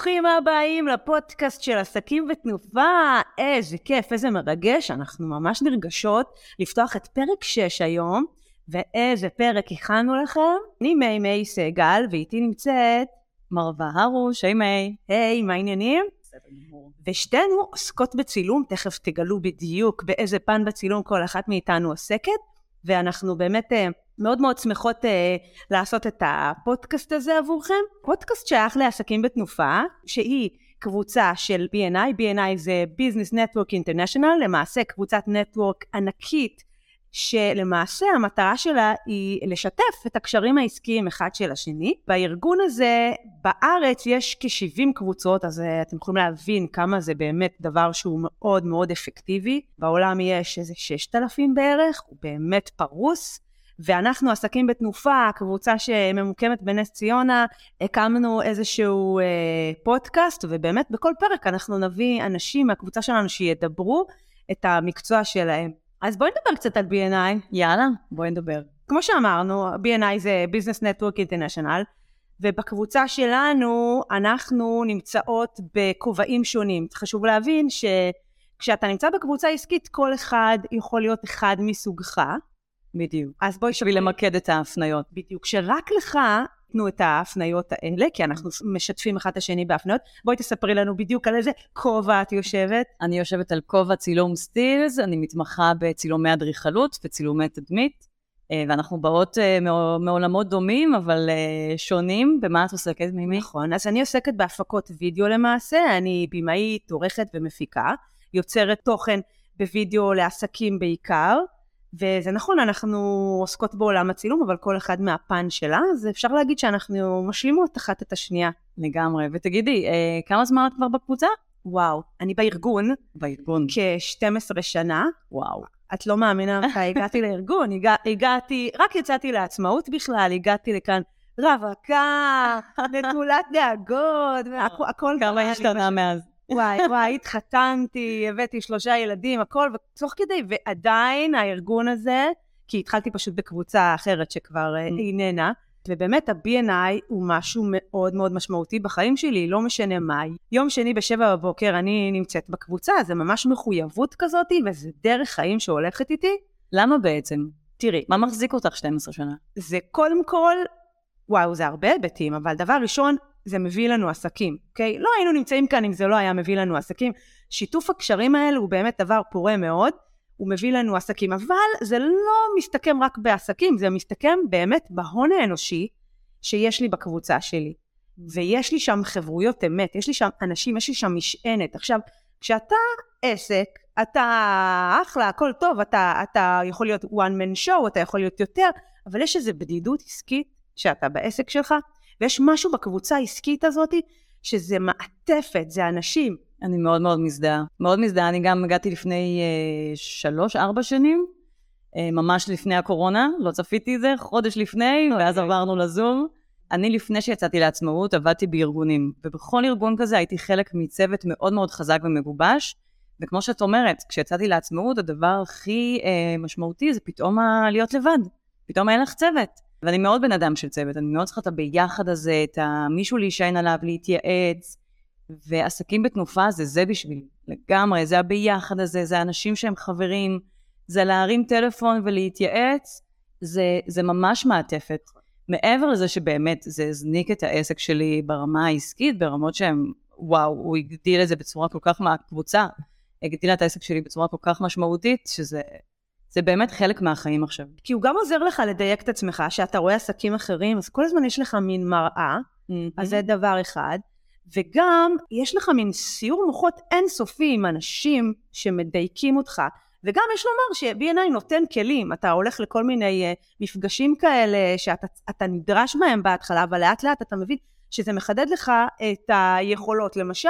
ברוכים הבאים לפודקאסט של עסקים בתנופה. איזה כיף, איזה מרגש, אנחנו ממש נרגשות לפתוח את פרק 6 היום, ואיזה פרק הכנו לכם. אני מי מי סגל, ואיתי נמצאת מרווה הרוש, היי מי. היי, מה העניינים? ושתינו עוסקות בצילום, תכף תגלו בדיוק באיזה פן בצילום כל אחת מאיתנו עוסקת, ואנחנו באמת אה, מאוד מאוד שמחות אה, לעשות את הפודקאסט הזה עבורכם. פודקאסט שייך לעסקים בתנופה, שהיא קבוצה של B&I, B&I זה Business Network International, למעשה קבוצת נטוורק ענקית שלמעשה המטרה שלה היא לשתף את הקשרים העסקיים אחד של השני. בארגון הזה בארץ יש כ-70 קבוצות, אז אה, אתם יכולים להבין כמה זה באמת דבר שהוא מאוד מאוד אפקטיבי. בעולם יש איזה 6,000 בערך, הוא באמת פרוס. ואנחנו עסקים בתנופה, קבוצה שממוקמת בנס ציונה, הקמנו איזשהו אה, פודקאסט, ובאמת בכל פרק אנחנו נביא אנשים מהקבוצה שלנו שידברו את המקצוע שלהם. אז בואי נדבר קצת על B&I. יאללה, בואי נדבר. כמו שאמרנו, B&I זה Business Network International, ובקבוצה שלנו אנחנו נמצאות בכובעים שונים. חשוב להבין שכשאתה נמצא בקבוצה עסקית, כל אחד יכול להיות אחד מסוגך. בדיוק. אז בואי בשביל למקד את ההפניות. בדיוק. שרק לך תנו את ההפניות האלה, כי אנחנו משתפים אחד את השני בהפניות. בואי תספרי לנו בדיוק על איזה כובע את יושבת. אני יושבת על כובע צילום סטילס, אני מתמחה בצילומי אדריכלות וצילומי תדמית, אה, ואנחנו באות אה, מעולמות דומים, אבל אה, שונים. במה את עוסקת, מימי? נכון, אז אני עוסקת בהפקות וידאו למעשה, אני במאית, עורכת ומפיקה, יוצרת תוכן בווידאו לעסקים בעיקר. וזה נכון, אנחנו עוסקות בעולם הצילום, אבל כל אחד מהפן שלה, אז אפשר להגיד שאנחנו משלימות אחת את השנייה. לגמרי. ותגידי, אה, כמה זמן את כבר בקבוצה? וואו, אני בארגון. בארגון. כ-12 שנה. וואו. את לא מאמינה מתי הגעתי לארגון, הגע, הגעתי, רק יצאתי לעצמאות בכלל, הגעתי לכאן רווקה, נטולת דאגות, והכל... כמה השתנה מאז. וואי, וואי, התחתנתי, הבאתי שלושה ילדים, הכל, ותוך כדי, ועדיין הארגון הזה, כי התחלתי פשוט בקבוצה אחרת שכבר אה, mm. איננה, ובאמת ה-B&I הוא משהו מאוד מאוד משמעותי בחיים שלי, לא משנה מה. יום שני בשבע בבוקר אני נמצאת בקבוצה, זה ממש מחויבות כזאת, וזה דרך חיים שהולכת איתי. למה בעצם? תראי. מה מחזיק אותך 12 שנה? זה קודם כל, וואו, זה הרבה היבטים, אבל דבר ראשון, זה מביא לנו עסקים, אוקיי? לא היינו נמצאים כאן אם זה לא היה מביא לנו עסקים. שיתוף הקשרים האלה הוא באמת דבר פורה מאוד, הוא מביא לנו עסקים, אבל זה לא מסתכם רק בעסקים, זה מסתכם באמת בהון האנושי שיש לי בקבוצה שלי. ויש לי שם חברויות אמת, יש לי שם אנשים, יש לי שם משענת. עכשיו, כשאתה עסק, אתה אחלה, הכל טוב, אתה, אתה יכול להיות one man show, אתה יכול להיות יותר, אבל יש איזו בדידות עסקית שאתה בעסק שלך, ויש משהו בקבוצה העסקית הזאת שזה מעטפת, זה אנשים. אני מאוד מאוד מזדהה. מאוד מזדהה, אני גם הגעתי לפני אה, שלוש, ארבע שנים, אה, ממש לפני הקורונה, לא צפיתי את זה, חודש לפני, okay. ואז אוקיי. עברנו לזום. אני לפני שיצאתי לעצמאות עבדתי בארגונים, ובכל ארגון כזה הייתי חלק מצוות מאוד מאוד חזק ומגובש, וכמו שאת אומרת, כשיצאתי לעצמאות, הדבר הכי אה, משמעותי זה פתאום להיות לבד. פתאום אין לך צוות. ואני מאוד בן אדם של צוות, אני מאוד צריכה את הביחד הזה, את המישהו להישען עליו, להתייעץ, ועסקים בתנופה זה זה בשבילי, לגמרי, זה הביחד הזה, זה אנשים שהם חברים, זה להרים טלפון ולהתייעץ, זה, זה ממש מעטפת. מעבר לזה שבאמת זה הזניק את העסק שלי ברמה העסקית, ברמות שהם, וואו, הוא הגדיל את זה בצורה כל כך מהקבוצה, הגדיל את העסק שלי בצורה כל כך משמעותית, שזה זה באמת חלק מהחיים עכשיו. כי הוא גם עוזר לך לדייק את עצמך, שאתה רואה עסקים אחרים, אז כל הזמן יש לך מין מראה, mm-hmm. אז זה דבר אחד. וגם יש לך מין סיור מוחות אינסופי עם אנשים שמדייקים אותך. וגם יש לומר ש-B&I נותן כלים, אתה הולך לכל מיני uh, מפגשים כאלה שאתה נדרש בהם בהתחלה, אבל לאט לאט אתה מבין שזה מחדד לך את היכולות. למשל,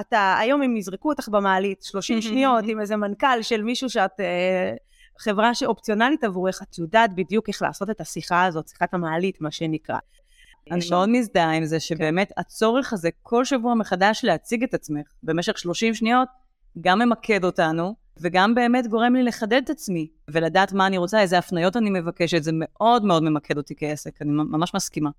אתה, היום אם יזרקו אותך במעלית 30 שניות עם איזה מנכ"ל של מישהו שאת... Uh, חברה שאופציונלית עבורך, את יודעת בדיוק איך לעשות את השיחה הזאת, שיחת המעלית, מה שנקרא. אני מאוד מזדהה עם זה שבאמת הצורך הזה כל שבוע מחדש להציג את עצמך במשך 30 שניות, גם ממקד אותנו, וגם באמת גורם לי לחדד את עצמי, ולדעת מה אני רוצה, איזה הפניות אני מבקשת, זה מאוד מאוד ממקד אותי כעסק, אני ממש מסכימה.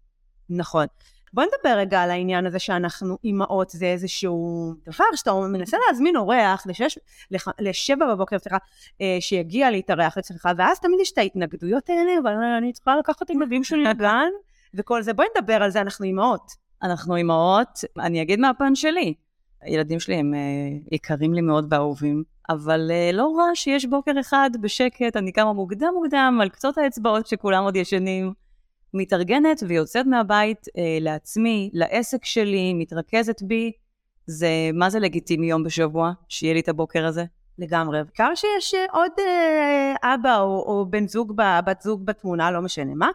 נכון. בוא נדבר רגע על העניין הזה שאנחנו אימהות, זה איזשהו דבר שאתה מנסה להזמין אורח לשש, לח, לשבע בבוקר, סליחה, אה, שיגיע להתארח אצלך, ואז תמיד יש את ההתנגדויות האלה, אבל אני צריכה לקחת את הילדים שלי לגן, וכל זה. בואי נדבר על זה, אנחנו אימהות. אנחנו אימהות, אני אגיד מהפן שלי. הילדים שלי הם uh, יקרים לי מאוד ואהובים, אבל uh, לא רע שיש בוקר אחד בשקט, אני קמה מוקדם מוקדם על קצות האצבעות שכולם עוד ישנים, מתארגנת ויוצאת מהבית uh, לעצמי, לעסק שלי, מתרכזת בי. זה, מה זה לגיטימי יום בשבוע, שיהיה לי את הבוקר הזה? לגמרי. בעיקר שיש עוד uh, אבא או, או בן זוג, בת זוג בתמונה, לא משנה מה.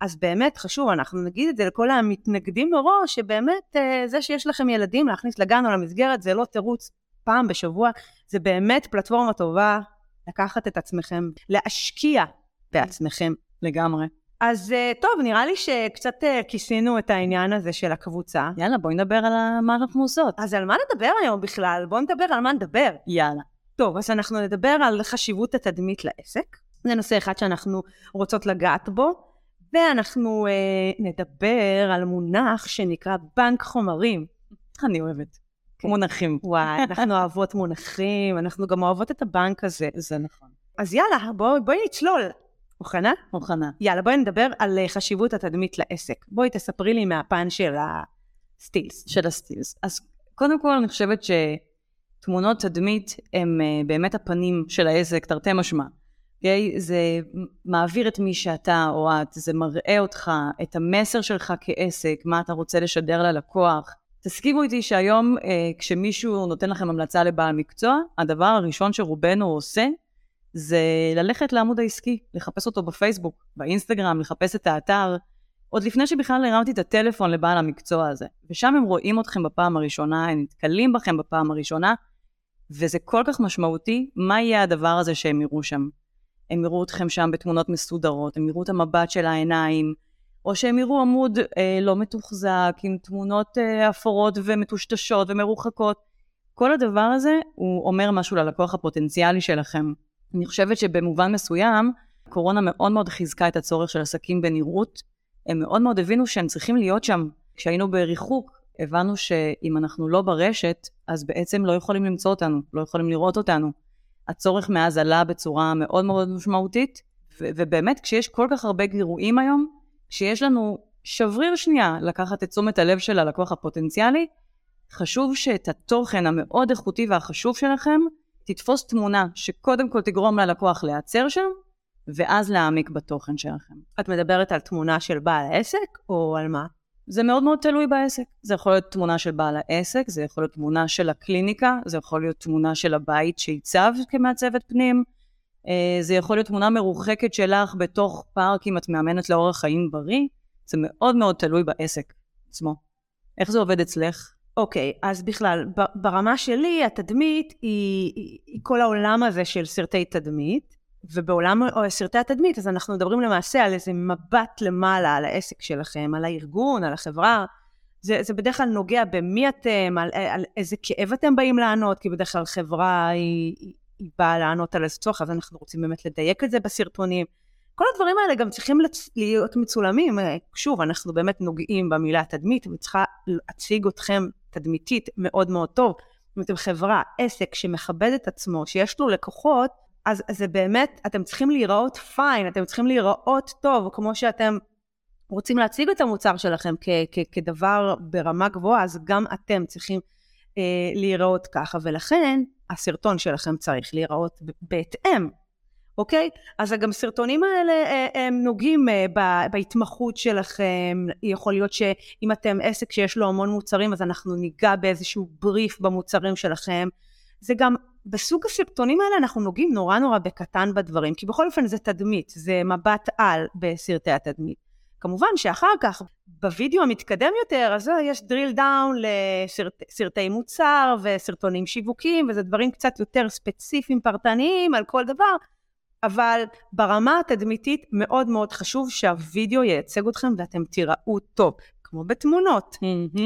אז באמת חשוב, אנחנו נגיד את זה לכל המתנגדים מראש, שבאמת אה, זה שיש לכם ילדים להכניס לגן או למסגרת זה לא תירוץ פעם בשבוע, זה באמת פלטפורמה טובה לקחת את עצמכם, להשקיע בעצמכם. לגמרי. אז אה, טוב, נראה לי שקצת אה, כיסינו את העניין הזה של הקבוצה. יאללה, בואי נדבר על מה אנחנו עושות. אז על מה נדבר היום בכלל? בואו נדבר על מה נדבר. יאללה. טוב, אז אנחנו נדבר על חשיבות התדמית לעסק. זה נושא אחד שאנחנו רוצות לגעת בו. ואנחנו אה, נדבר על מונח שנקרא בנק חומרים. אני אוהבת. כן. מונחים. וואי, אנחנו אוהבות מונחים, אנחנו גם אוהבות את הבנק הזה. זה נכון. אז יאללה, בואי בוא נצלול. מוכנה? מוכנה. יאללה, בואי נדבר על אה, חשיבות התדמית לעסק. בואי תספרי לי מהפן של הסטילס. של הסטילס. אז קודם כל אני חושבת שתמונות תדמית הם אה, באמת הפנים של העסק, תרתי משמע. אוקיי? Okay? זה מעביר את מי שאתה או את, זה מראה אותך, את המסר שלך כעסק, מה אתה רוצה לשדר ללקוח. תסכימו איתי שהיום אה, כשמישהו נותן לכם המלצה לבעל מקצוע, הדבר הראשון שרובנו עושה זה ללכת לעמוד העסקי, לחפש אותו בפייסבוק, באינסטגרם, לחפש את האתר, עוד לפני שבכלל הרמתי את הטלפון לבעל המקצוע הזה. ושם הם רואים אתכם בפעם הראשונה, הם נתקלים בכם בפעם הראשונה, וזה כל כך משמעותי, מה יהיה הדבר הזה שהם יראו שם. הם יראו אתכם שם בתמונות מסודרות, הם יראו את המבט של העיניים, או שהם יראו עמוד אה, לא מתוחזק, עם תמונות אה, אפורות ומטושטשות ומרוחקות. כל הדבר הזה הוא אומר משהו ללקוח הפוטנציאלי שלכם. אני חושבת שבמובן מסוים, קורונה מאוד מאוד חיזקה את הצורך של עסקים בנראות. הם מאוד מאוד הבינו שהם צריכים להיות שם. כשהיינו בריחוק, הבנו שאם אנחנו לא ברשת, אז בעצם לא יכולים למצוא אותנו, לא יכולים לראות אותנו. הצורך מאז עלה בצורה מאוד מאוד משמעותית, ובאמת כשיש כל כך הרבה גירויים היום, כשיש לנו שבריר שנייה לקחת את תשומת הלב של הלקוח הפוטנציאלי, חשוב שאת התוכן המאוד איכותי והחשוב שלכם, תתפוס תמונה שקודם כל תגרום ללקוח להיעצר שם, ואז להעמיק בתוכן שלכם. את מדברת על תמונה של בעל העסק, או על מה? זה מאוד מאוד תלוי בעסק. זה יכול להיות תמונה של בעל העסק, זה יכול להיות תמונה של הקליניקה, זה יכול להיות תמונה של הבית שעיצב כמעצבת פנים, אה, זה יכול להיות תמונה מרוחקת שלך בתוך פארק אם את מאמנת לאורח חיים בריא, זה מאוד מאוד תלוי בעסק עצמו. איך זה עובד אצלך? אוקיי, אז בכלל, ברמה שלי התדמית היא, היא, היא כל העולם הזה של סרטי תדמית, ובעולם סרטי התדמית, אז אנחנו מדברים למעשה על איזה מבט למעלה, על העסק שלכם, על הארגון, על החברה. זה, זה בדרך כלל נוגע במי אתם, על, על איזה כאב אתם באים לענות, כי בדרך כלל חברה היא, היא, היא באה לענות על איזה צורך, אז אנחנו רוצים באמת לדייק את זה בסרטונים. כל הדברים האלה גם צריכים לצ... להיות מצולמים. שוב, אנחנו באמת נוגעים במילה תדמית, וצריכה להציג אתכם תדמיתית מאוד מאוד טוב. אם אתם חברה, עסק שמכבד את עצמו, שיש לו לקוחות, אז זה באמת, אתם צריכים להיראות פיין, אתם צריכים להיראות טוב, כמו שאתם רוצים להציג את המוצר שלכם כ- כ- כדבר ברמה גבוהה, אז גם אתם צריכים אה, להיראות ככה, ולכן הסרטון שלכם צריך להיראות בהתאם, אוקיי? אז גם הסרטונים האלה אה, הם נוגעים אה, בהתמחות שלכם, יכול להיות שאם אתם עסק שיש לו המון מוצרים, אז אנחנו ניגע באיזשהו בריף במוצרים שלכם. זה גם בסוג הסרטונים האלה אנחנו נוגעים נורא נורא בקטן בדברים, כי בכל אופן זה תדמית, זה מבט על בסרטי התדמית. כמובן שאחר כך, בווידאו המתקדם יותר, אז יש drill down לסרטי מוצר וסרטונים שיווקים, וזה דברים קצת יותר ספציפיים, פרטניים, על כל דבר, אבל ברמה התדמיתית מאוד מאוד חשוב שהווידאו ייצג אתכם ואתם תיראו טוב, כמו בתמונות.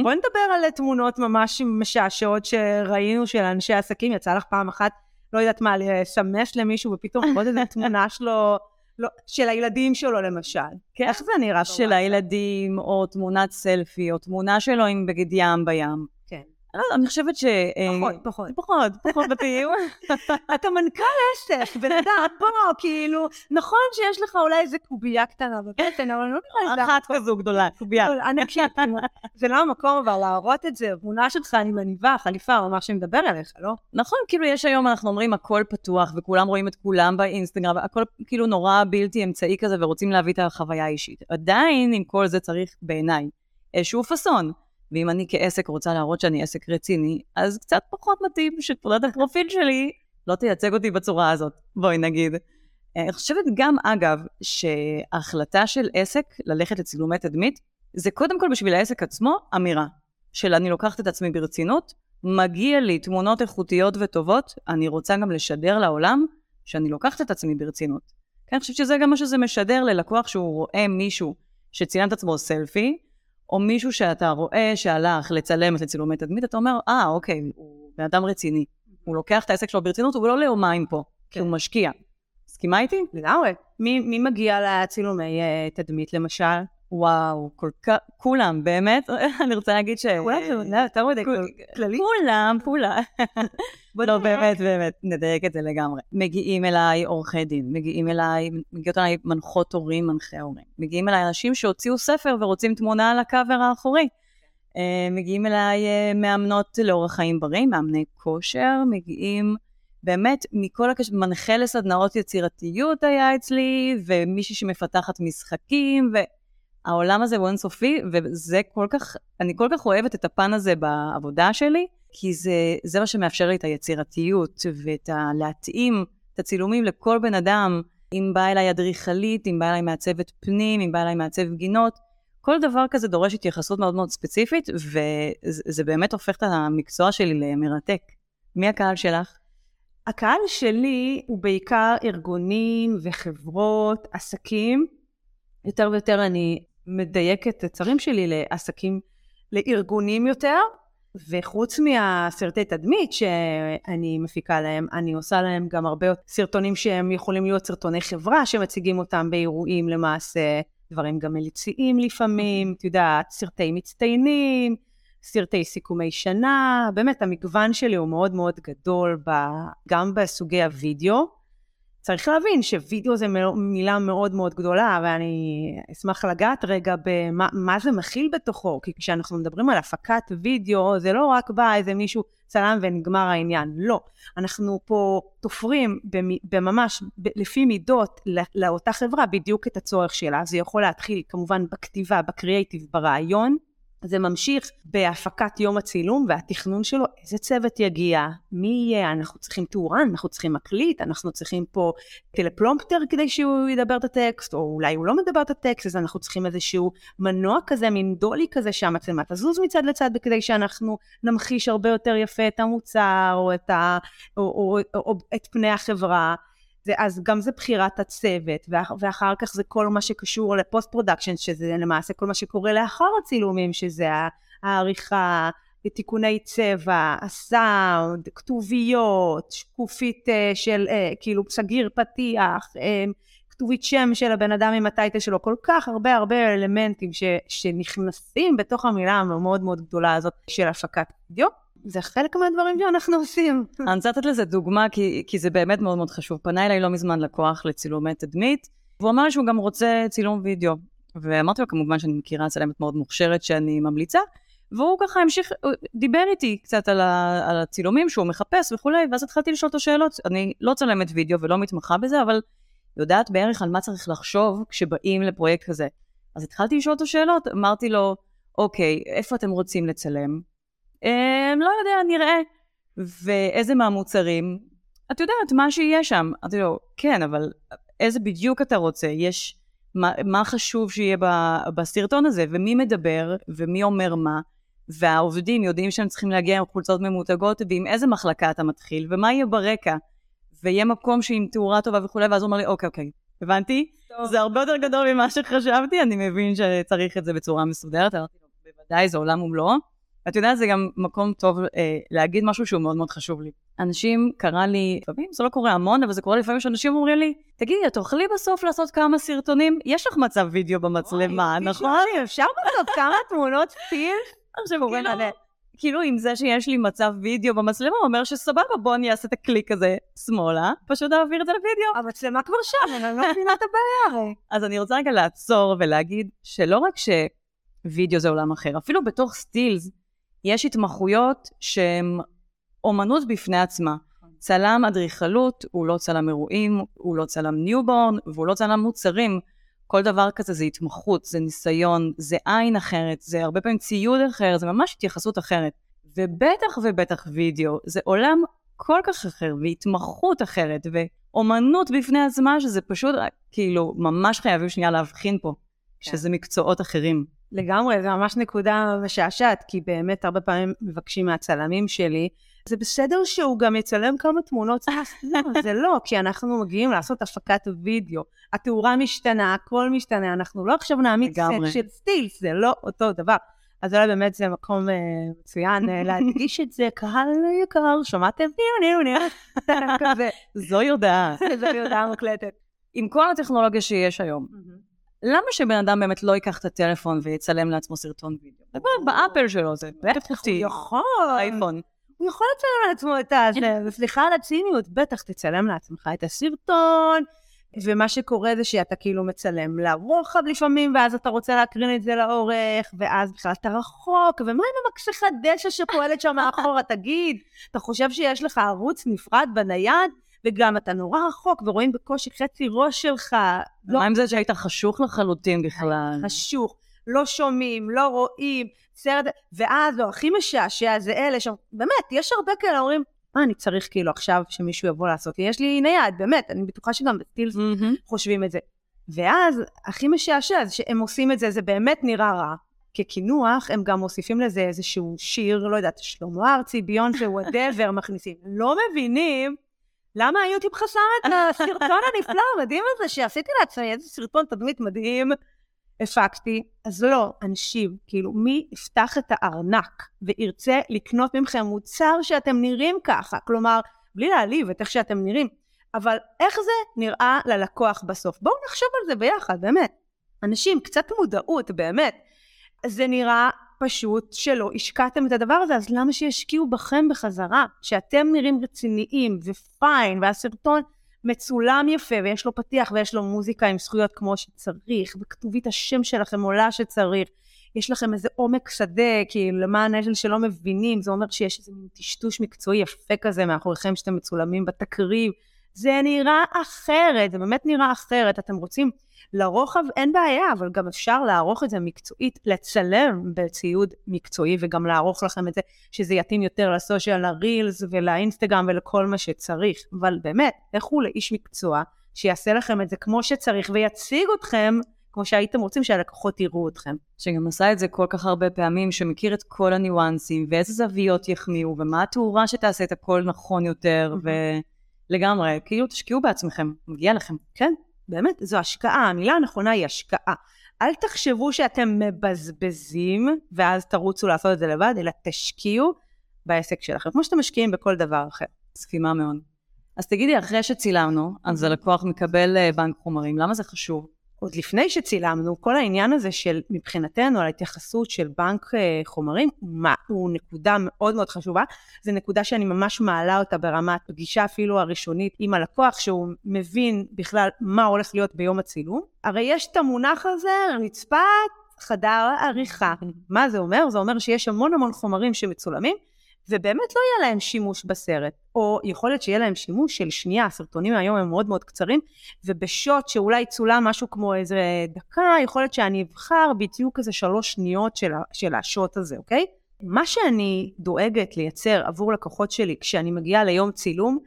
בואי נדבר על תמונות ממש משעשעות שראינו של אנשי עסקים, יצא לך פעם אחת, לא יודעת מה, לשמש למישהו ופתאום לראות איזה תמונה שלו, לא, של הילדים שלו למשל. כן. איך זה נראה? של הילדים, או תמונת סלפי, או תמונה שלו עם בגד ים בים. אני לא יודעת, אני חושבת ש... אה, פחות, פחות. פחות, פחות מתאים. אתה מנכ"ל עסק, בן אדם, בוא, כאילו, נכון שיש לך אולי איזה קובייה קטנה בבטן, אבל לא נראה לי אחת כזו גדולה, קובייה. לא, ענקית, כאילו, זה לא המקום אבל להראות את זה, תמונה שלך אני מניבה, חליפה, או מה שמדבר אליך, לא? נכון, כאילו יש היום, אנחנו אומרים הכל פתוח, וכולם רואים את כולם באינסטגרם, והכל כאילו נורא בלתי אמצעי כזה, ורוצים להביא את החוויה האישית. עדיין, עם כל זה צריך, בעיניי, איזשהו פאסון. ואם אני כעסק רוצה להראות שאני עסק רציני, אז קצת פחות מתאים שתמונת הפרופיל שלי לא תייצג אותי בצורה הזאת, בואי נגיד. אני חושבת גם, אגב, שההחלטה של עסק ללכת לצילומי תדמית, זה קודם כל בשביל העסק עצמו אמירה של אני לוקחת את עצמי ברצינות, מגיע לי תמונות איכותיות וטובות, אני רוצה גם לשדר לעולם שאני לוקחת את עצמי ברצינות. כי אני חושבת שזה גם מה שזה משדר ללקוח שהוא רואה מישהו שצילם את עצמו סלפי, או מישהו שאתה רואה שהלך לצלם את הצילומי תדמית, אתה אומר, אה, אוקיי, הוא בן אדם רציני. הוא לוקח את העסק שלו ברצינות, הוא לא ליומיים פה, כי הוא משקיע. מסכימה איתי? לגמרי. מי, מי מגיע לצילומי אה, תדמית למשל? וואו, כל כך, כולם, באמת, אני רוצה להגיד ש... כולם יותר מדי כללי. כולם, כולם. לא, באמת, באמת, נדייק את זה לגמרי. מגיעים אליי עורכי דין, מגיעים אליי, מגיעות אליי מנחות הורים, מנחי הורים. מגיעים אליי אנשים שהוציאו ספר ורוצים תמונה על הקאבר האחורי. אה, מגיעים אליי אה, מאמנות לאורח חיים בריא, מאמני כושר, מגיעים באמת מכל הקשר, מנחה לסדנאות יצירתיות היה אצלי, ומישהי שמפתחת משחקים, והעולם הזה הוא אינסופי, וזה כל כך, אני כל כך אוהבת את הפן הזה בעבודה שלי, כי זה, זה מה שמאפשר לי את היצירתיות, ואת ה... להתאים את הצילומים לכל בן אדם, אם באה אליי אדריכלית, אם באה אליי מעצבת פנים, אם באה אליי מעצב גינות, כל דבר כזה דורש התייחסות מאוד מאוד ספציפית, וזה באמת הופך את המקצוע שלי למרתק. מי הקהל שלך? הקהל שלי הוא בעיקר ארגונים וחברות, עסקים. יותר ויותר אני מדייקת את הצרים שלי לעסקים, לארגונים יותר, וחוץ מהסרטי תדמית שאני מפיקה להם, אני עושה להם גם הרבה סרטונים שהם יכולים להיות סרטוני חברה שמציגים אותם באירועים למעשה, דברים גם מליציים לפעמים, את יודעת, סרטי מצטיינים, סרטי סיכומי שנה, באמת המגוון שלי הוא מאוד מאוד גדול ב, גם בסוגי הוידאו. צריך להבין שווידאו זה מילה מאוד מאוד גדולה, ואני אשמח לגעת רגע במה זה מכיל בתוכו, כי כשאנחנו מדברים על הפקת וידאו, זה לא רק בא איזה מישהו צלם ונגמר העניין, לא. אנחנו פה תופרים בממש, לפי מידות לאותה חברה בדיוק את הצורך שלה. זה יכול להתחיל כמובן בכתיבה, בקריאייטיב, ברעיון, זה ממשיך בהפקת יום הצילום והתכנון שלו, איזה צוות יגיע, מי יהיה, אנחנו צריכים תאורן, אנחנו צריכים מקליט, אנחנו צריכים פה טלפלומפטר כדי שהוא ידבר את הטקסט, או אולי הוא לא מדבר את הטקסט, אז אנחנו צריכים איזשהו מנוע כזה, מין דולי כזה שהמצלמה תזוז מצד לצד כדי שאנחנו נמחיש הרבה יותר יפה את המוצר, או את, ה, או, או, או, או את פני החברה. זה, אז גם זה בחירת הצוות, ואח, ואחר כך זה כל מה שקשור ל post production, שזה למעשה כל מה שקורה לאחר הצילומים, שזה העריכה, תיקוני צבע, הסאונד, כתוביות, שקופית אה, של אה, כאילו סגיר פתיח, אה, כתובית שם של הבן אדם עם ה title שלו, כל כך הרבה הרבה אלמנטים ש, שנכנסים בתוך המילה המאוד מאוד גדולה הזאת של הפקת וידאו. זה חלק מהדברים שאנחנו עושים. אני רוצה לתת לזה דוגמה, כי, כי זה באמת מאוד מאוד חשוב. פנה אליי לא מזמן לקוח לצילומי תדמית, והוא אמר שהוא גם רוצה צילום וידאו. ואמרתי לו כמובן שאני מכירה צלמת מאוד מוכשרת שאני ממליצה, והוא ככה המשיך, דיבר איתי קצת על, ה, על הצילומים שהוא מחפש וכולי, ואז התחלתי לשאול אותו שאלות. אני לא צלמת וידאו ולא מתמחה בזה, אבל יודעת בערך על מה צריך לחשוב כשבאים לפרויקט כזה. אז התחלתי לשאול אותו שאלות, אמרתי לו, אוקיי, איפה אתם רוצים לצלם? אמ, לא יודע, נראה. ואיזה מהמוצרים? את יודעת, מה שיהיה שם. אמרתי לו, כן, אבל איזה בדיוק אתה רוצה? יש... מה, מה חשוב שיהיה ב, בסרטון הזה, ומי מדבר, ומי אומר מה, והעובדים יודעים שהם צריכים להגיע עם חולצות ממותגות, ועם איזה מחלקה אתה מתחיל, ומה יהיה ברקע. ויהיה מקום שעם תאורה טובה וכולי, ואז הוא אומר לי, אוקיי, אוקיי, הבנתי, זה הרבה יותר גדול ממה שחשבתי, אני מבין שצריך את זה בצורה מסודרת, אמרתי לו, בוודאי, זה עולם ומלואו. ואת יודעת, זה גם מקום טוב אה, להגיד משהו שהוא מאוד מאוד חשוב לי. אנשים, קרה לי, לפעמים זה לא קורה המון, אבל זה קורה לפעמים שאנשים אומרים לי, תגידי, את תוכלי בסוף לעשות כמה סרטונים? יש לך מצב וידאו במצלמה, נכון? אפשר בסוף כמה תמונות פיל? עכשיו אומרים לי, כאילו עם זה שיש לי מצב וידאו במצלמה, הוא אומר שסבבה, בוא אני אעשה את הקליק הזה שמאלה, פשוט אעביר את זה לוידאו. המצלמה כבר שם, אני לא מבינה את הבעיה הרי. אז אני רוצה רגע לעצור ולהגיד שלא רק שווידאו זה עולם אחר, אפילו בתוך סטילס יש התמחויות שהן אומנות בפני עצמה. צלם אדריכלות הוא לא צלם אירועים, הוא לא צלם newborn והוא לא צלם מוצרים. כל דבר כזה זה התמחות, זה ניסיון, זה עין אחרת, זה הרבה פעמים ציוד אחר, זה ממש התייחסות אחרת. ובטח ובטח וידאו, זה עולם כל כך אחר, והתמחות אחרת, ואומנות בפני עצמה, שזה פשוט, כאילו, ממש חייבים שנייה להבחין פה, כן. שזה מקצועות אחרים. לגמרי, זו ממש נקודה משעשעת, כי באמת הרבה פעמים מבקשים מהצלמים שלי, זה בסדר שהוא גם יצלם כמה תמונות, לא, זה לא, כי אנחנו מגיעים לעשות הפקת וידאו, התאורה משתנה, הכל משתנה, אנחנו לא עכשיו נעמיד. סט של סטילס, זה לא אותו דבר. אז אולי באמת זה מקום אה, מצוין אה, להדגיש את זה, קהל יקר, שמעתם? ניו ניו ניו, כזה, זו יודעת. זו הודעה מוקלטת. עם כל הטכנולוגיה שיש היום, למה שבן אדם באמת לא ייקח את הטלפון ויצלם לעצמו סרטון וידאו? זה באפל שלו, זה בטח, הוא יכול. אייפון. הוא יכול לצלם לעצמו את ה... סליחה על הציניות, בטח תצלם לעצמך את הסרטון, ומה שקורה זה שאתה כאילו מצלם לרוחב לפעמים, ואז אתה רוצה להקרין את זה לאורך, ואז בכלל אתה רחוק, ומה עם המקסחת דשא שפועלת שם מאחורה, תגיד, אתה חושב שיש לך ערוץ נפרד בנייד, וגם אתה נורא רחוק, ורואים בקושי חצי ראש שלך, לא מה עם זה שהיית חשוך לחלוטין בכלל? חשוך, לא שומעים, לא רואים, סרט, ואז לא, הכי משעשע זה אלה שם, באמת, יש הרבה כאלה אומרים, מה אני צריך כאילו עכשיו שמישהו יבוא לעשות לי, יש לי נייד, באמת, אני בטוחה שגם בסטילס מהמם. חושבים את זה. ואז הכי משעשע זה שהם עושים את זה, זה באמת נראה רע. כקינוח, הם גם מוסיפים לזה איזשהו שיר, לא יודעת, שלמה ארצי, ביונסה, whatever, מכניסים. לא מבינים למה היוטיוב חסם את הסרטון הנפלא, המדהים הזה, שעשיתי לעצמי איזה סרטון תדמית מדהים, הפקתי. אז לא, אנשים, כאילו, מי יפתח את הארנק וירצה לקנות מכם מוצר שאתם נראים ככה? כלומר, בלי להעליב את איך שאתם נראים, אבל איך זה נראה ללקוח בסוף? בואו נחשוב על זה ביחד, באמת. אנשים, קצת מודעות, באמת. זה נראה פשוט שלא השקעתם את הדבר הזה, אז למה שישקיעו בכם בחזרה? שאתם נראים רציניים ופיין, והסרטון מצולם יפה, ויש לו פתיח ויש לו מוזיקה עם זכויות כמו שצריך, וכתובית השם שלכם עולה שצריך. יש לכם איזה עומק שדה, כי למען אלה שלא מבינים, זה אומר שיש איזה מין טשטוש מקצועי יפה כזה מאחוריכם שאתם מצולמים בתקריב. זה נראה אחרת, זה באמת נראה אחרת. אתם רוצים לרוחב, אין בעיה, אבל גם אפשר לערוך את זה מקצועית, לצלם בציוד מקצועי, וגם לערוך לכם את זה, שזה יתאים יותר לסושיאל, לרילס ולאינסטגרם ולכל מה שצריך. אבל באמת, לכו לאיש מקצוע, שיעשה לכם את זה כמו שצריך, ויציג אתכם כמו שהייתם רוצים שהלקוחות יראו אתכם. שגם עשה את זה כל כך הרבה פעמים, שמכיר את כל הניואנסים, ואיזה זוויות יחמיאו, ומה התאורה שתעשה את הכל נכון יותר, ולגמרי, כאילו תשקיעו בעצמכם, מגיע לכם. כן, באמת, זו השקעה, המילה הנכונה היא השקעה. אל תחשבו שאתם מבזבזים, ואז תרוצו לעשות את זה לבד, אלא תשקיעו בעסק שלכם, כמו שאתם משקיעים בכל דבר אחר. מסכימה מאוד. אז תגידי, אחרי שצילמנו, אז הלקוח מקבל אה, בנק חומרים, למה זה חשוב? עוד לפני שצילמנו, כל העניין הזה של מבחינתנו על ההתייחסות של בנק אה, חומרים, מה, הוא נקודה מאוד מאוד חשובה. זו נקודה שאני ממש מעלה אותה ברמת פגישה אפילו הראשונית עם הלקוח, שהוא מבין בכלל מה הולך להיות ביום הצילום. הרי יש את המונח הזה, רצפת חדר עריכה. מה זה אומר? זה אומר שיש המון המון חומרים שמצולמים, ובאמת לא יהיה להם שימוש בסרט, או יכול להיות שיהיה להם שימוש של שנייה, הסרטונים היום הם מאוד מאוד קצרים, ובשוט שאולי צולם משהו כמו איזה דקה, יכול להיות שאני אבחר בדיוק איזה שלוש שניות של, של השוט הזה, אוקיי? מה שאני דואגת לייצר עבור לקוחות שלי כשאני מגיעה ליום צילום,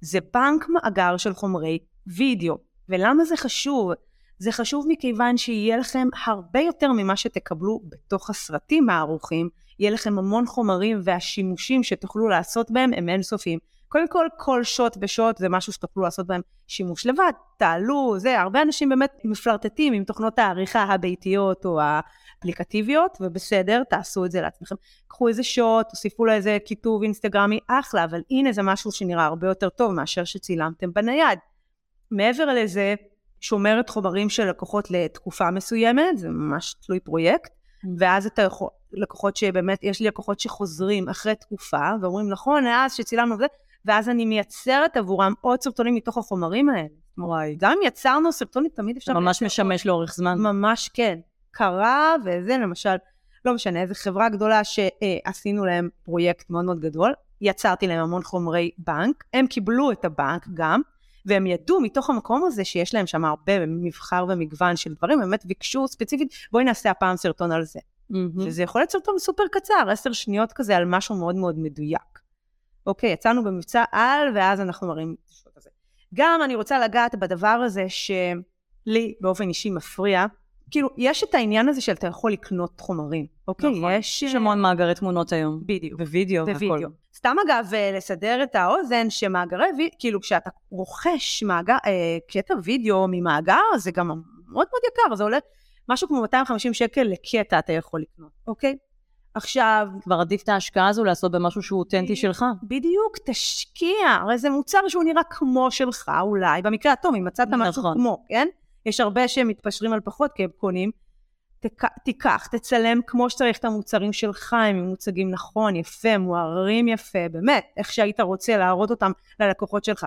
זה בנק מאגר של חומרי וידאו. ולמה זה חשוב? זה חשוב מכיוון שיהיה לכם הרבה יותר ממה שתקבלו בתוך הסרטים הערוכים, יהיה לכם המון חומרים והשימושים שתוכלו לעשות בהם הם אינסופיים. קודם כל, כל שוט ושוט זה משהו שתוכלו לעשות בהם שימוש לבד, תעלו, זה, הרבה אנשים באמת מפלרטטים עם תוכנות העריכה הביתיות או האפליקטיביות, ובסדר, תעשו את זה לעצמכם. קחו איזה שוט, תוסיפו לו איזה כיתוב אינסטגרמי, אחלה, אבל הנה זה משהו שנראה הרבה יותר טוב מאשר שצילמתם בנייד. מעבר לזה, שומרת חומרים של לקוחות לתקופה מסוימת, זה ממש תלוי פרויקט, ואז אתה יכול, לקוחות שבאמת, יש לי לקוחות שחוזרים אחרי תקופה, ואומרים, נכון, אז שצילמנו וזה, ואז אני מייצרת עבורם עוד סרטונים מתוך החומרים האלה. וואי. גם אם יצרנו סרטונים, תמיד אפשר... ממש. משמש לאורך זמן. ממש כן. קרה, וזה למשל, לא משנה, איזו חברה גדולה שעשינו להם פרויקט מאוד מאוד גדול, יצרתי להם המון חומרי בנק, הם קיבלו את הבנק גם, והם ידעו מתוך המקום הזה שיש להם שם הרבה מבחר ומגוון של דברים, הם באמת ביקשו ספציפית, בואי נעשה הפעם סרטון על זה. מהמם. וזה יכול להיות סרטון סופר קצר, עשר שניות כזה על משהו מאוד מאוד מדויק. אוקיי, יצאנו במבצע על, ואז אנחנו מראים את השוט הזה. גם אני רוצה לגעת בדבר הזה שלי באופן אישי מפריע, כאילו, יש את העניין הזה שאתה יכול לקנות חומרים, אוקיי? נכון. יש... יש המון מאגרי תמונות היום. בדיוק. ווידאו. ווידאו. והכל. סתם אגב, אה, לסדר את האוזן, שמאגרי וידאו, כאילו כשאתה רוכש מאגר, אה, קטע וידאו ממאגר, זה גם מאוד מאוד יקר, זה עולה משהו כמו 250 שקל לקטע אתה יכול לקנות, אוקיי? עכשיו, כבר עדיף את ההשקעה הזו לעשות במשהו שהוא אותנטי שלך. בדיוק, תשקיע, הרי זה מוצר שהוא נראה כמו שלך אולי, במקרה הטוב, אם מצאת משהו נכון. כמו, כן? יש הרבה שמתפשרים על פחות כי הם קונים. תק, תיקח, תצלם כמו שצריך את המוצרים שלך, הם מוצגים נכון, יפה, מוארים יפה, באמת, איך שהיית רוצה להראות אותם ללקוחות שלך.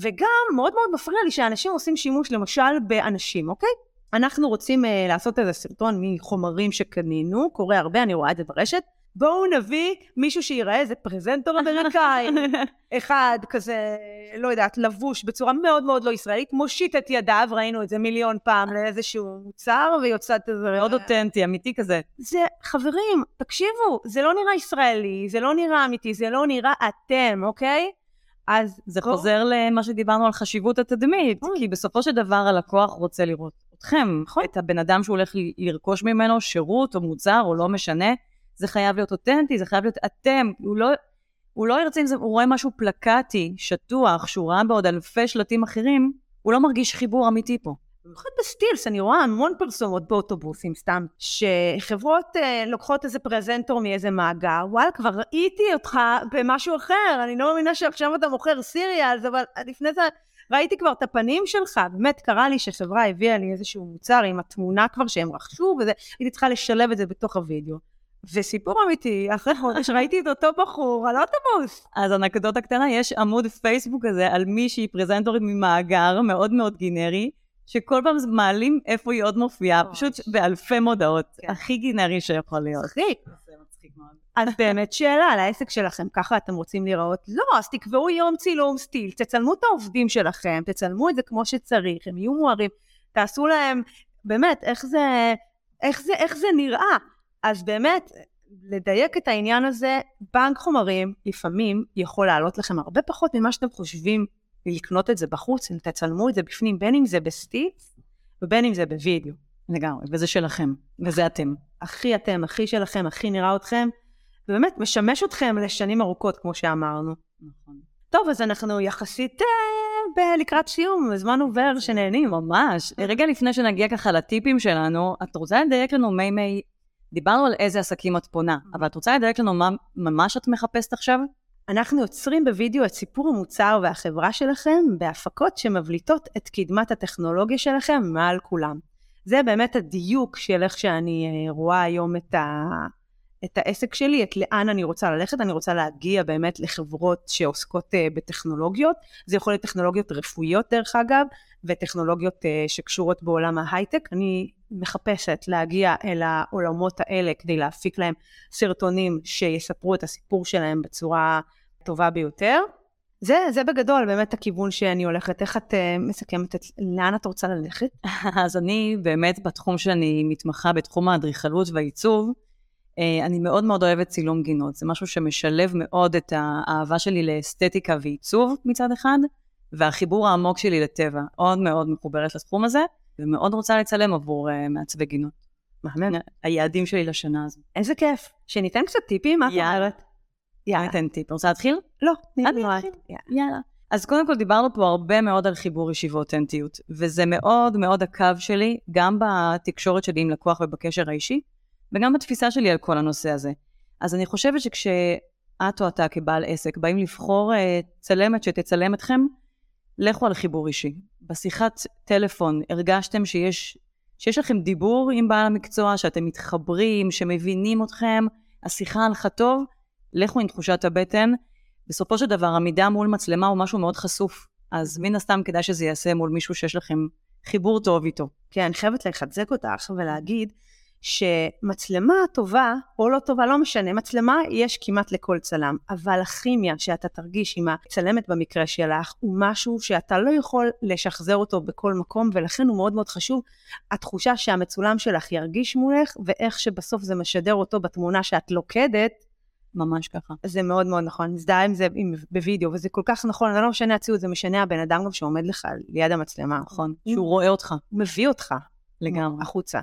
וגם מאוד מאוד מפריע לי שאנשים עושים שימוש למשל באנשים, אוקיי? אנחנו רוצים uh, לעשות איזה סרטון מחומרים שקנינו, קורה הרבה, אני רואה את זה ברשת. בואו נביא מישהו שיראה איזה פרזנטור אמריקאי, אחד כזה, לא יודעת, לבוש בצורה מאוד מאוד לא ישראלית, מושיט את ידיו, ראינו את זה מיליון פעם לאיזשהו מוצר, ויוצאת איזה... מאוד אותנטי, אמיתי כזה. זה, חברים, תקשיבו, זה לא נראה ישראלי, זה לא נראה אמיתי, זה לא נראה אתם, אוקיי? אז זה בואו- חוזר למה שדיברנו על חשיבות התדמית, נכון. כי בסופו של דבר הלקוח רוצה לראות אתכם, נכון. את הבן אדם שהוא הולך לרכוש ממנו שירות או מוצר או לא משנה, זה חייב להיות אותנטי, זה חייב להיות אתם, הוא לא, הוא לא ירצה אם זה, הוא רואה משהו פלקטי, שטוח, שהוא ראה בעוד אלפי שלטים אחרים, הוא לא מרגיש חיבור אמיתי פה. במיוחד בסטילס, אני רואה המון פרסומות באוטובוסים סתם, שחברות אה, לוקחות איזה פרזנטור מאיזה מאגר, וואלה, כבר ראיתי אותך במשהו אחר, אני לא מאמינה שעכשיו אתה מוכר סיריאלס, אבל לפני זה ראיתי כבר את הפנים שלך, באמת קרה לי שחברה הביאה לי איזשהו מוצר עם התמונה כבר שהם רכשו, וזה, הייתי צריכה לשלב את זה בתוך הוידאו. וסיפור אמיתי, אחרי חודש ראיתי את אותו בחור על אוטובוס. אז אנקדוטה קטנה, יש עמוד פייסבוק כזה על מישהי פרזנטורית ממאגר מאוד מאוד גינרי, שכל פעם מעלים איפה היא עוד מופיעה. פשוט באלפי מודעות. כן. הכי גינרי שיכול להיות. מצחיק. מצחיק מאוד. אז באמת שאלה על העסק שלכם, ככה אתם רוצים להיראות? לא, אז תקבעו יום צילום סטיל, תצלמו את העובדים שלכם, תצלמו את זה כמו שצריך, הם יהיו מוארים, תעשו להם, באמת, איך זה, איך זה, איך זה נראה. אז באמת, לדייק את העניין הזה, בנק חומרים לפעמים יכול לעלות לכם הרבה פחות ממה שאתם חושבים לקנות את זה בחוץ, אם תצלמו את זה בפנים, בין אם זה בסטיץ ובין אם זה בווידאו. לגמרי, וזה שלכם, וזה אתם. הכי אתם, הכי שלכם, הכי נראה אתכם, ובאמת משמש אתכם לשנים ארוכות, כמו שאמרנו. נכון. טוב, אז אנחנו יחסית אה, ב- לקראת סיום, הזמן עובר שנהנים. ממש. רגע לפני שנגיע ככה לטיפים שלנו, את רוצה לדייק לנו מי מי... דיברנו על איזה עסקים את פונה, אבל את רוצה לדייק לנו מה ממש את מחפשת עכשיו? אנחנו יוצרים בווידאו את סיפור המוצר והחברה שלכם בהפקות שמבליטות את קדמת הטכנולוגיה שלכם מעל כולם. זה באמת הדיוק של איך שאני אה, רואה היום את, ה... את העסק שלי, את לאן אני רוצה ללכת, אני רוצה להגיע באמת לחברות שעוסקות uh, בטכנולוגיות, זה יכול להיות טכנולוגיות רפואיות דרך אגב, וטכנולוגיות uh, שקשורות בעולם ההייטק. אני מחפשת להגיע אל העולמות האלה כדי להפיק להם סרטונים שיספרו את הסיפור שלהם בצורה טובה ביותר. זה, זה בגדול באמת הכיוון שאני הולכת. איך את uh, מסכמת את, לאן את רוצה ללכת? אז אני באמת בתחום שאני מתמחה בתחום האדריכלות והעיצוב, אה, אני מאוד מאוד אוהבת צילום גינות. זה משהו שמשלב מאוד את האהבה שלי לאסתטיקה ועיצוב מצד אחד, והחיבור העמוק שלי לטבע. מאוד מאוד מחוברת לתחום הזה, ומאוד רוצה לצלם עבור uh, מעצבי גינות. מהמם. היעדים שלי לשנה הזו. איזה כיף. שניתן קצת טיפים, מה את. אומרת? יאללה. אני אתן טיפ. רוצה להתחיל? לא, אני לי אתחיל. יאללה. יאללה. אז קודם כל דיברנו פה הרבה מאוד על חיבור אישי ואותנטיות, וזה מאוד מאוד הקו שלי, גם בתקשורת שלי עם לקוח ובקשר האישי, וגם בתפיסה שלי על כל הנושא הזה. אז אני חושבת שכשאת או אתה כבעל עסק באים לבחור אה, צלמת שתצלם אתכם, לכו על חיבור אישי. בשיחת טלפון הרגשתם שיש, שיש לכם דיבור עם בעל המקצוע, שאתם מתחברים, שמבינים אתכם, השיחה הלכה טוב, לכו עם תחושת הבטן. בסופו של דבר, עמידה מול מצלמה הוא משהו מאוד חשוף, אז מן הסתם כדאי שזה ייעשה מול מישהו שיש לכם חיבור טוב איתו. כן, אני חייבת לחזק אותך ולהגיד שמצלמה טובה או לא טובה, לא משנה, מצלמה יש כמעט לכל צלם, אבל הכימיה שאתה תרגיש עם הצלמת במקרה שלך הוא משהו שאתה לא יכול לשחזר אותו בכל מקום, ולכן הוא מאוד מאוד חשוב, התחושה שהמצולם שלך ירגיש מולך, ואיך שבסוף זה משדר אותו בתמונה שאת לוקדת, ממש ככה. זה מאוד מאוד נכון, מזדהה עם זה עם, בווידאו, וזה כל כך נכון, זה לא משנה הציוד, זה משנה הבן אדם גם שעומד לך ליד המצלמה. נכון, שהוא רואה אותך הוא מביא אותך לגמרי. החוצה.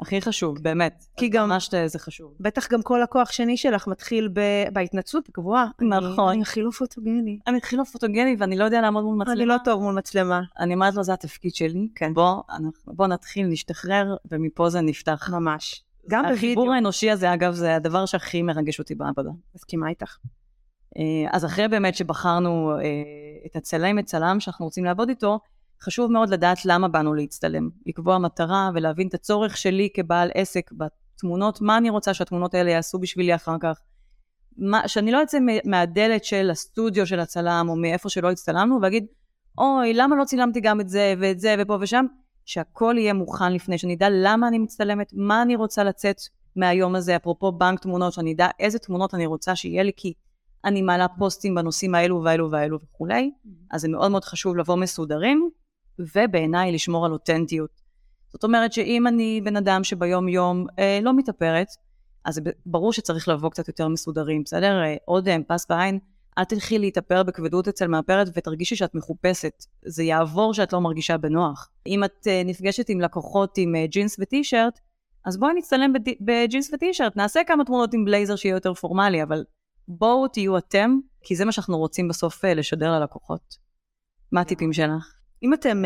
הכי חשוב, באמת. כי גם- ממש זה חשוב. בטח גם כל לקוח שני שלך מתחיל ב- בהתנצלות הגבוהה. נכון. אני, לא פוטוגני. אני להיות פוטוגני ואני לא יודע לעמוד מול מצלמה. אני לא טוב מול מצלמה. אני אומרת לו, זה התפקיד שלי. כן. בוא, אנחנו, בוא נתחיל, נשתחרר, ומפה זה נפתח. ממש. גם בווידאו. החיבור האנושי הזה, אגב, זה הדבר שהכי מרגש אותי בעבודה. מסכימה איתך. אה, אז אחרי באמת שבחרנו אה, את הצלם, את צלם שאנחנו רוצים לעבוד איתו, חשוב מאוד לדעת למה באנו להצטלם. לקבוע מטרה ולהבין את הצורך שלי כבעל עסק בתמונות, מה אני רוצה שהתמונות האלה יעשו בשבילי אחר כך. מה, שאני לא אצא מהדלת של הסטודיו של הצלם, או מאיפה שלא הצטלמנו, ואגיד, אוי, למה לא צילמתי גם את זה ואת זה ופה ושם? שהכל יהיה מוכן לפני, שאני אדע למה אני מצטלמת, מה אני רוצה לצאת מהיום הזה, אפרופו בנק תמונות, שאני אדע איזה תמונות אני רוצה שיהיה לי, כי אני מעלה פוסטים בנושאים האלו והאלו והאלו וכולי, אז זה מאוד מאוד חשוב לבוא מסודרים, ובעיניי לשמור על אותנטיות. זאת אומרת שאם אני בן אדם שביום יום אה, לא מתאפרת, אז ברור שצריך לבוא קצת יותר מסודרים, בסדר? אה, עוד אה, פס בעין, אל תלכי להתאפר בכבדות אצל מאפרת ותרגישי שאת מחופשת. זה יעבור שאת לא מרגישה בנוח. אם את אה, נפגשת עם לקוחות עם אה, ג'ינס וטי-שירט, אז בואי נצטלם בג'ינס וטי-שירט, נעשה כמה תמונות עם בלייזר שיהיה יותר פורמלי, אבל בואו תהיו אתם, כי זה מה שאנחנו רוצים בסוף אה, לשדר ללקוחות. מה הטיפים שלך? אם אתם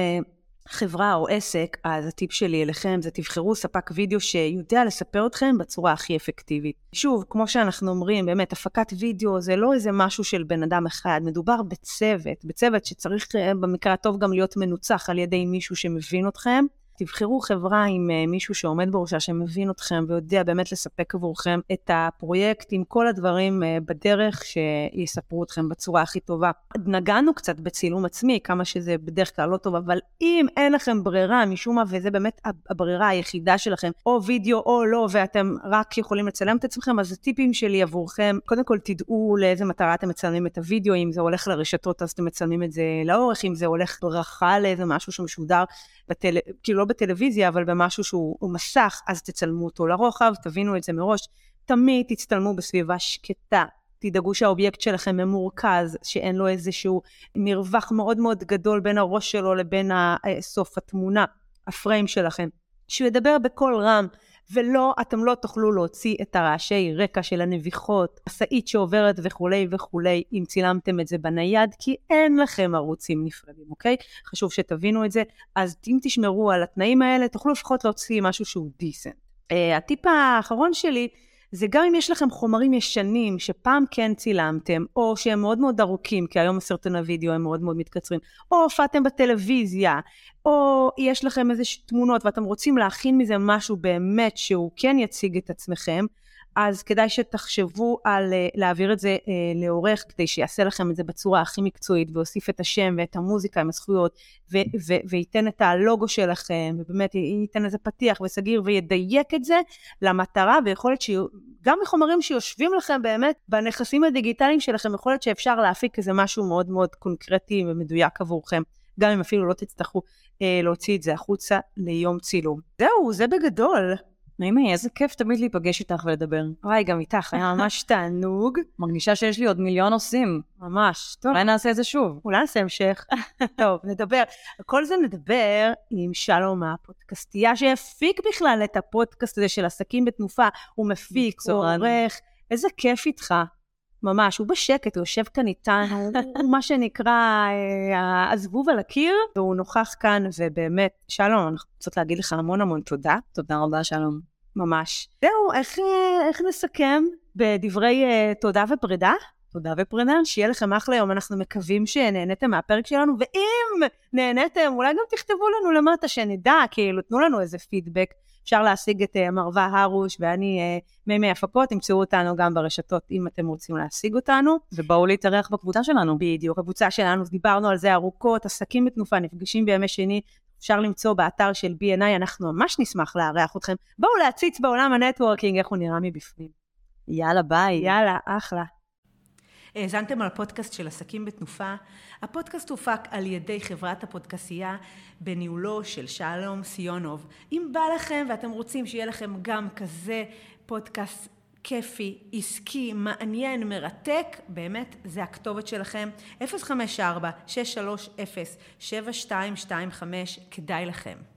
חברה או עסק, אז הטיפ שלי אליכם זה תבחרו ספק וידאו שיודע לספר אתכם בצורה הכי אפקטיבית. שוב, כמו שאנחנו אומרים, באמת, הפקת וידאו זה לא איזה משהו של בן אדם אחד, מדובר בצוות, בצוות שצריך אה, במקרה הטוב גם להיות מנוצח על ידי מישהו שמבין אתכם. תבחרו חברה עם אה, מישהו שעומד בראשה, שמבין אתכם ויודע באמת לספק עבורכם את הפרויקט עם כל הדברים אה, בדרך שיספרו אתכם בצורה הכי טובה. נגענו קצת בצילום עצמי, כמה שזה בדרך כלל לא טוב, אבל אם אין לכם ברירה משום מה, וזה באמת הברירה היחידה שלכם, או וידאו או לא, ואתם רק יכולים לצלם את עצמכם, אז הטיפים שלי עבורכם, קודם כל תדעו לאיזה מטרה אתם מצלמים את הוידאו, אם זה הולך לרשתות אז אתם מצלמים את זה לאורך, אם זה הולך ברכה לאיזה משהו שמשודר, בטל... כאילו לא בטלוויזיה, אבל במשהו שהוא הוא מסך, אז תצלמו אותו לרוחב, תבינו את זה מראש. תמיד תצטלמו בסביבה שקטה. תדאגו שהאובייקט שלכם ממורכז, שאין לו איזשהו מרווח מאוד מאוד גדול בין הראש שלו לבין ה- סוף התמונה, הפריים שלכם. שהוא ידבר בקול רם, ולא, אתם לא תוכלו להוציא את הרעשי רקע של הנביחות, משאית שעוברת וכולי וכולי, אם צילמתם את זה בנייד, כי אין לכם ערוצים נפרדים, אוקיי? חשוב שתבינו את זה. אז אם תשמרו על התנאים האלה, תוכלו לפחות להוציא משהו שהוא דיסנט. Uh, הטיפ האחרון שלי, זה גם אם יש לכם חומרים ישנים שפעם כן צילמתם, או שהם מאוד מאוד ארוכים, כי היום סרטוני וידאו הם מאוד מאוד מתקצרים, או הופעתם בטלוויזיה, או יש לכם איזה תמונות ואתם רוצים להכין מזה משהו באמת שהוא כן יציג את עצמכם, אז כדאי שתחשבו על uh, להעביר את זה uh, לעורך, כדי שיעשה לכם את זה בצורה הכי מקצועית, ויוסיף את השם ואת המוזיקה עם הזכויות, ו- ו- וייתן את הלוגו שלכם, ובאמת ייתן איזה פתיח וסגיר, וידייק את זה למטרה, ויכול להיות שגם מחומרים שיושבים לכם באמת בנכסים הדיגיטליים שלכם, יכול להיות שאפשר להפיק איזה משהו מאוד מאוד קונקרטי ומדויק עבורכם. גם אם אפילו לא תצטרכו אה, להוציא את זה החוצה ליום צילום. זהו, זה בגדול. נעימי, איזה כיף תמיד להיפגש איתך ולדבר. וואי, גם איתך, היה ממש תענוג. מרגישה שיש לי עוד מיליון נושאים. ממש. טוב, אולי נעשה את זה שוב. אולי נעשה המשך. טוב, נדבר. כל זה נדבר עם שלום הפודקאסטייה שהפיק בכלל את הפודקאסט הזה של עסקים בתנופה. הוא מפיק, הוא. עורך. איזה כיף איתך. ממש, הוא בשקט, הוא יושב כאן איתנו, הוא מה שנקרא אה, הזבוב על הקיר, והוא נוכח כאן, ובאמת, שלום, אנחנו רוצות להגיד לך המון המון תודה. תודה רבה, שלום. ממש. זהו, איך, אה, איך נסכם בדברי uh, תודה ופרידה? תודה ופרידה. שיהיה לכם אחלה יום, אנחנו מקווים שנהניתם מהפרק שלנו, ואם נהניתם, אולי גם תכתבו לנו למטה שנדע, כאילו, תנו לנו איזה פידבק. אפשר להשיג את uh, מרווה הרוש ואני uh, מימי הפקות, תמצאו אותנו גם ברשתות אם אתם רוצים להשיג אותנו. ובואו להתארח בקבוצה שלנו. בדיוק, הקבוצה שלנו, דיברנו על זה ארוכות, עסקים בתנופה, נפגשים בימי שני, אפשר למצוא באתר של BNI, אנחנו ממש נשמח לארח אתכם. בואו להציץ בעולם ה networking, איך הוא נראה מבפנים. יאללה, ביי. יאללה, אחלה. האזנתם על הפודקאסט של עסקים בתנופה. הפודקאסט הופק על ידי חברת הפודקסייה בניהולו של שלום סיונוב. אם בא לכם ואתם רוצים שיהיה לכם גם כזה פודקאסט כיפי, עסקי, מעניין, מרתק, באמת, זה הכתובת שלכם. 054-630-7225, כדאי לכם.